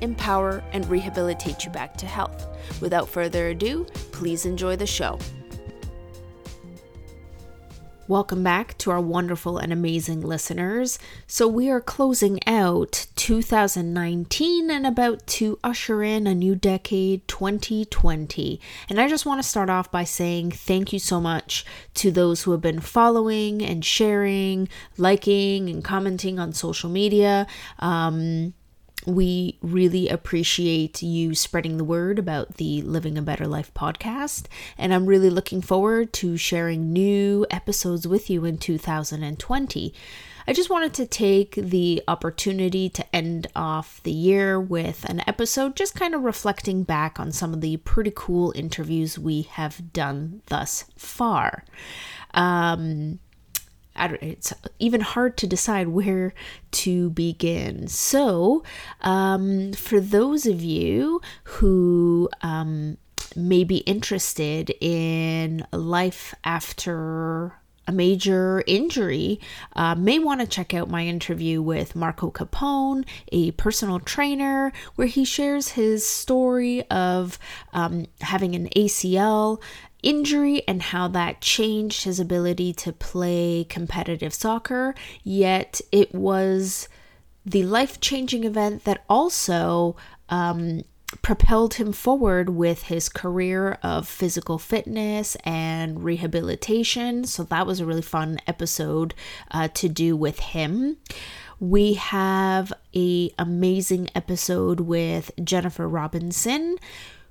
empower, and rehabilitate you back to health. Without further ado, please enjoy the show. Welcome back to our wonderful and amazing listeners. So, we are closing out 2019 and about to usher in a new decade, 2020. And I just want to start off by saying thank you so much to those who have been following and sharing, liking, and commenting on social media. Um, we really appreciate you spreading the word about the Living a Better Life podcast. And I'm really looking forward to sharing new episodes with you in 2020. I just wanted to take the opportunity to end off the year with an episode just kind of reflecting back on some of the pretty cool interviews we have done thus far. Um, it's even hard to decide where to begin. So, um, for those of you who um, may be interested in life after a major injury, uh, may want to check out my interview with Marco Capone, a personal trainer, where he shares his story of um, having an ACL injury and how that changed his ability to play competitive soccer. Yet it was the life changing event that also um, propelled him forward with his career of physical fitness and rehabilitation. So that was a really fun episode uh, to do with him. We have a amazing episode with Jennifer Robinson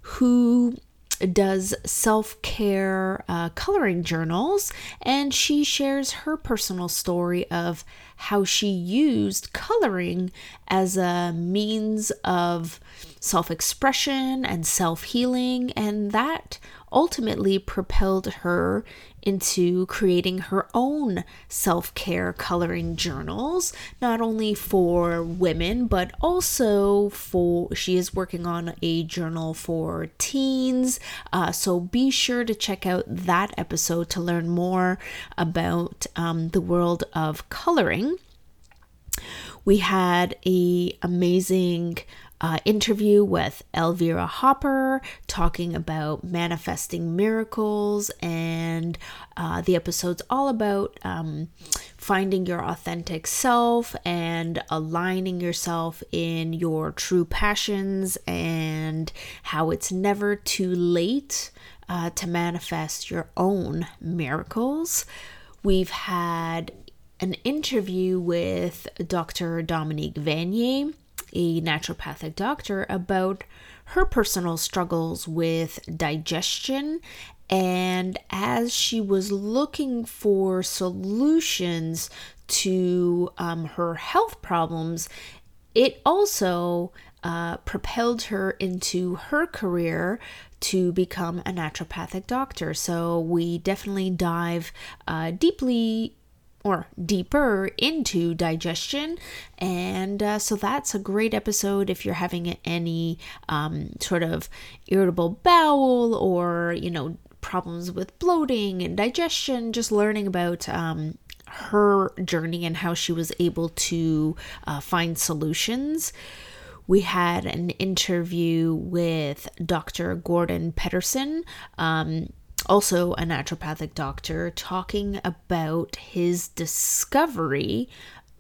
who does self care uh, coloring journals, and she shares her personal story of how she used coloring as a means of self expression and self healing, and that ultimately propelled her into creating her own self care coloring journals, not only for women, but also for she is working on a journal for teens. Uh, so be sure to check out that episode to learn more about um, the world of coloring. We had a amazing uh, interview with Elvira Hopper talking about manifesting miracles, and uh, the episode's all about um, finding your authentic self and aligning yourself in your true passions, and how it's never too late uh, to manifest your own miracles. We've had an interview with Dr. Dominique Vanier a naturopathic doctor, about her personal struggles with digestion. And as she was looking for solutions to um, her health problems, it also uh, propelled her into her career to become a naturopathic doctor. So we definitely dive uh, deeply or deeper into digestion. And uh, so that's a great episode if you're having any um, sort of irritable bowel or, you know, problems with bloating and digestion, just learning about um, her journey and how she was able to uh, find solutions. We had an interview with Dr. Gordon Pedersen. Um, also a naturopathic doctor, talking about his discovery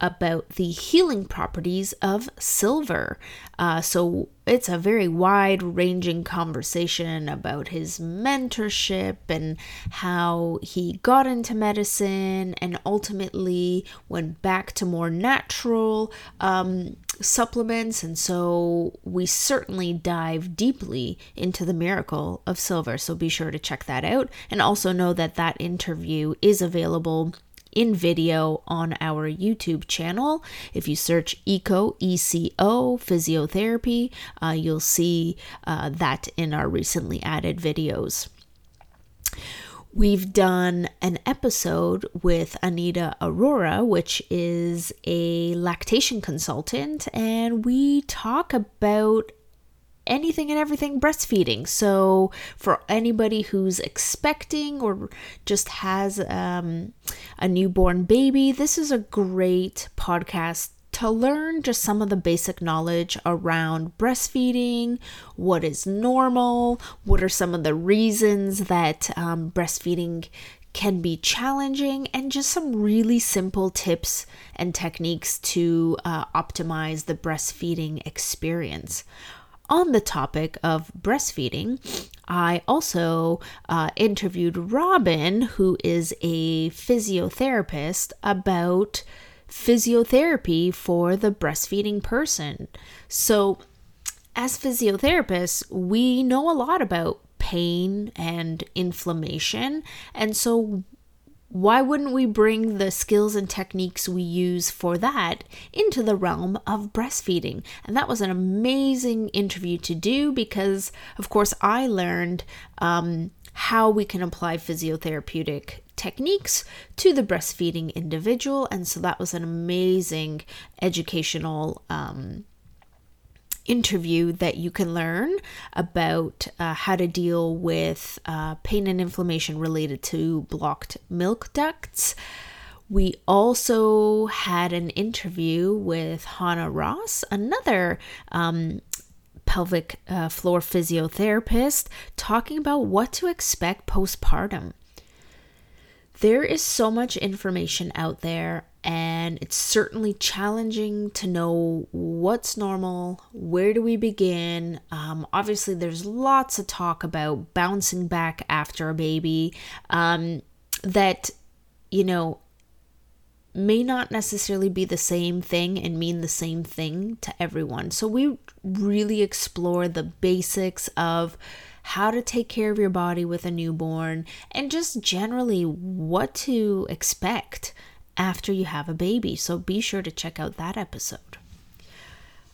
about the healing properties of silver. Uh, so it's a very wide ranging conversation about his mentorship and how he got into medicine and ultimately went back to more natural um, supplements. And so we certainly dive deeply into the miracle of silver. So be sure to check that out. And also know that that interview is available in video on our YouTube channel. If you search ECO, ECO, physiotherapy, uh, you'll see uh, that in our recently added videos. We've done an episode with Anita Aurora, which is a lactation consultant, and we talk about anything and everything breastfeeding. So, for anybody who's expecting or just has um, a newborn baby, this is a great podcast to learn just some of the basic knowledge around breastfeeding, what is normal, what are some of the reasons that um, breastfeeding can be challenging, and just some really simple tips and techniques to uh, optimize the breastfeeding experience. On the topic of breastfeeding, I also uh, interviewed Robin, who is a physiotherapist, about physiotherapy for the breastfeeding person. So, as physiotherapists, we know a lot about pain and inflammation. And so, why wouldn't we bring the skills and techniques we use for that into the realm of breastfeeding? And that was an amazing interview to do because, of course, I learned um, how we can apply physiotherapeutic techniques to the breastfeeding individual. And so that was an amazing educational um, interview that you can learn about uh, how to deal with uh, pain and inflammation related to blocked milk ducts. We also had an interview with Hannah Ross, another um, pelvic uh, floor physiotherapist, talking about what to expect postpartum there is so much information out there, and it's certainly challenging to know what's normal, where do we begin. Um, obviously, there's lots of talk about bouncing back after a baby um, that, you know, may not necessarily be the same thing and mean the same thing to everyone. So, we really explore the basics of how to take care of your body with a newborn, and just generally what to expect after you have a baby. So be sure to check out that episode.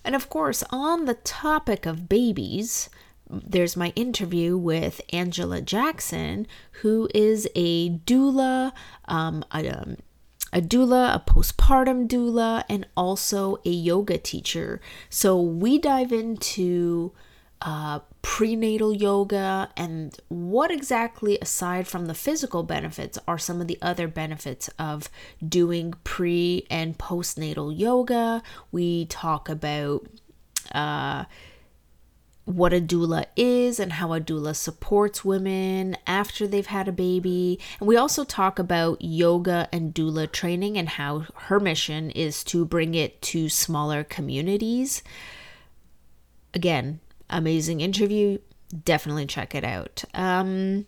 And of course, on the topic of babies, there's my interview with Angela Jackson, who is a doula, um, a, um, a doula, a postpartum doula, and also a yoga teacher. So we dive into uh, prenatal yoga and what exactly, aside from the physical benefits, are some of the other benefits of doing pre and postnatal yoga. We talk about uh, what a doula is and how a doula supports women after they've had a baby. And we also talk about yoga and doula training and how her mission is to bring it to smaller communities. Again, amazing interview. Definitely check it out. Um,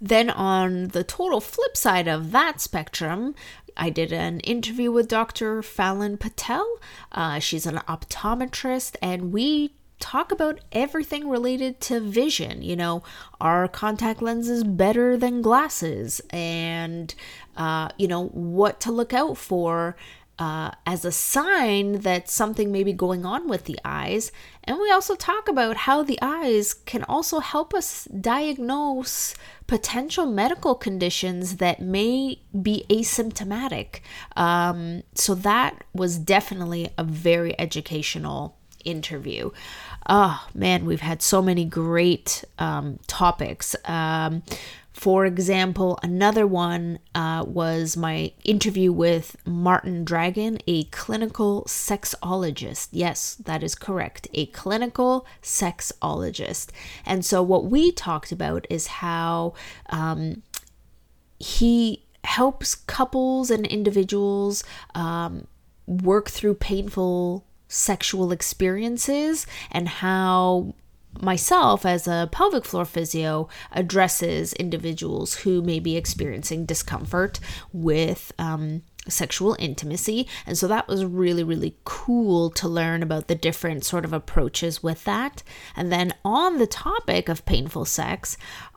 then, on the total flip side of that spectrum, I did an interview with Dr. Fallon Patel. Uh, she's an optometrist, and we talk about everything related to vision. You know, are contact lenses better than glasses? And, uh, you know, what to look out for uh, as a sign that something may be going on with the eyes. And we also talk about how the eyes can also help us diagnose potential medical conditions that may be asymptomatic. Um, so that was definitely a very educational interview. Oh man, we've had so many great um, topics. Um, for example, another one uh, was my interview with Martin Dragon, a clinical sexologist. Yes, that is correct, a clinical sexologist. And so, what we talked about is how um, he helps couples and individuals um, work through painful sexual experiences and how myself as a pelvic floor physio addresses individuals who may be experiencing discomfort with um, sexual intimacy. And so that was really, really cool to learn about the different sort of approaches with that. And then on the topic of painful sex,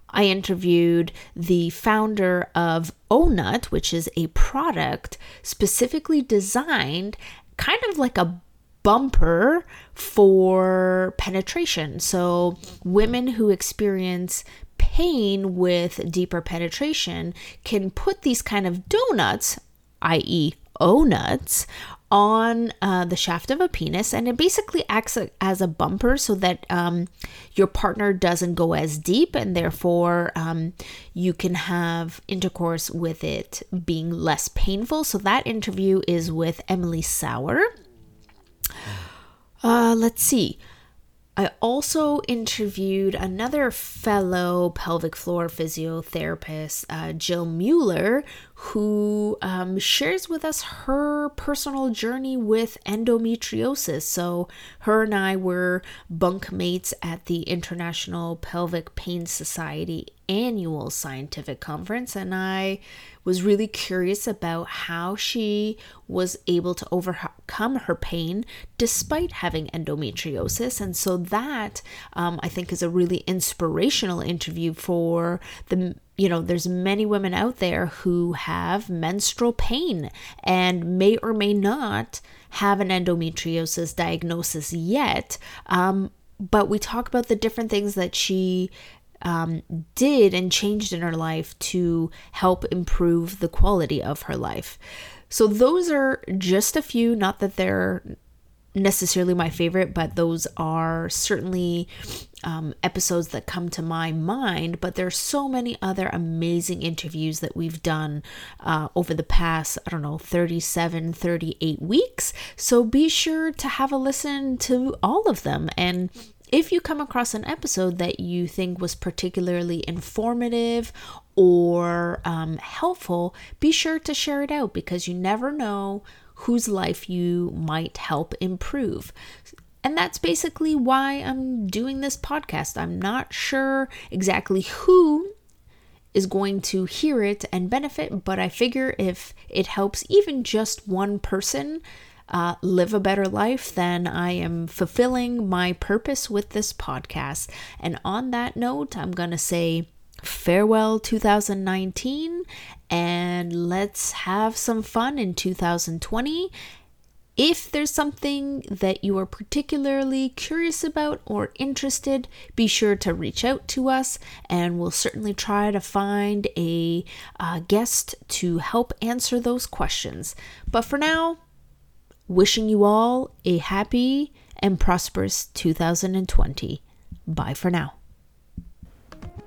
I interviewed the founder of Ohnut, which is a product specifically designed kind of like a bumper for penetration. So, women who experience pain with deeper penetration can put these kind of donuts, i.e., O nuts, on uh, the shaft of a penis, and it basically acts as a bumper so that um, your partner doesn't go as deep, and therefore um, you can have intercourse with it being less painful. So that interview is with Emily Sauer. Uh, let's see. I also interviewed another fellow pelvic floor physiotherapist, uh, Jill Mueller, who um, shares with us her personal journey with endometriosis. So, her and I were bunkmates at the International Pelvic Pain Society annual scientific conference, and I was really curious about how she was able to overcome her pain despite having endometriosis. And so, that um, I think is a really inspirational interview for the you know, there's many women out there who have menstrual pain and may or may not have an endometriosis diagnosis yet. Um, but we talk about the different things that she um, did and changed in her life to help improve the quality of her life. So, those are just a few, not that they're necessarily my favorite, but those are certainly um, episodes that come to my mind. But there's so many other amazing interviews that we've done uh, over the past, I don't know, 37, 38 weeks. So be sure to have a listen to all of them. And if you come across an episode that you think was particularly informative or um, helpful, be sure to share it out because you never know whose life you might help improve. And that's basically why I'm doing this podcast. I'm not sure exactly who is going to hear it and benefit, but I figure if it helps even just one person uh, live a better life, then I am fulfilling my purpose with this podcast. And on that note, I'm going to say, farewell 2019 and let's have some fun in 2020. If there's something that you are particularly curious about or interested, be sure to reach out to us and we'll certainly try to find a uh, guest to help answer those questions. But for now, wishing you all a happy and prosperous 2020. Bye for now.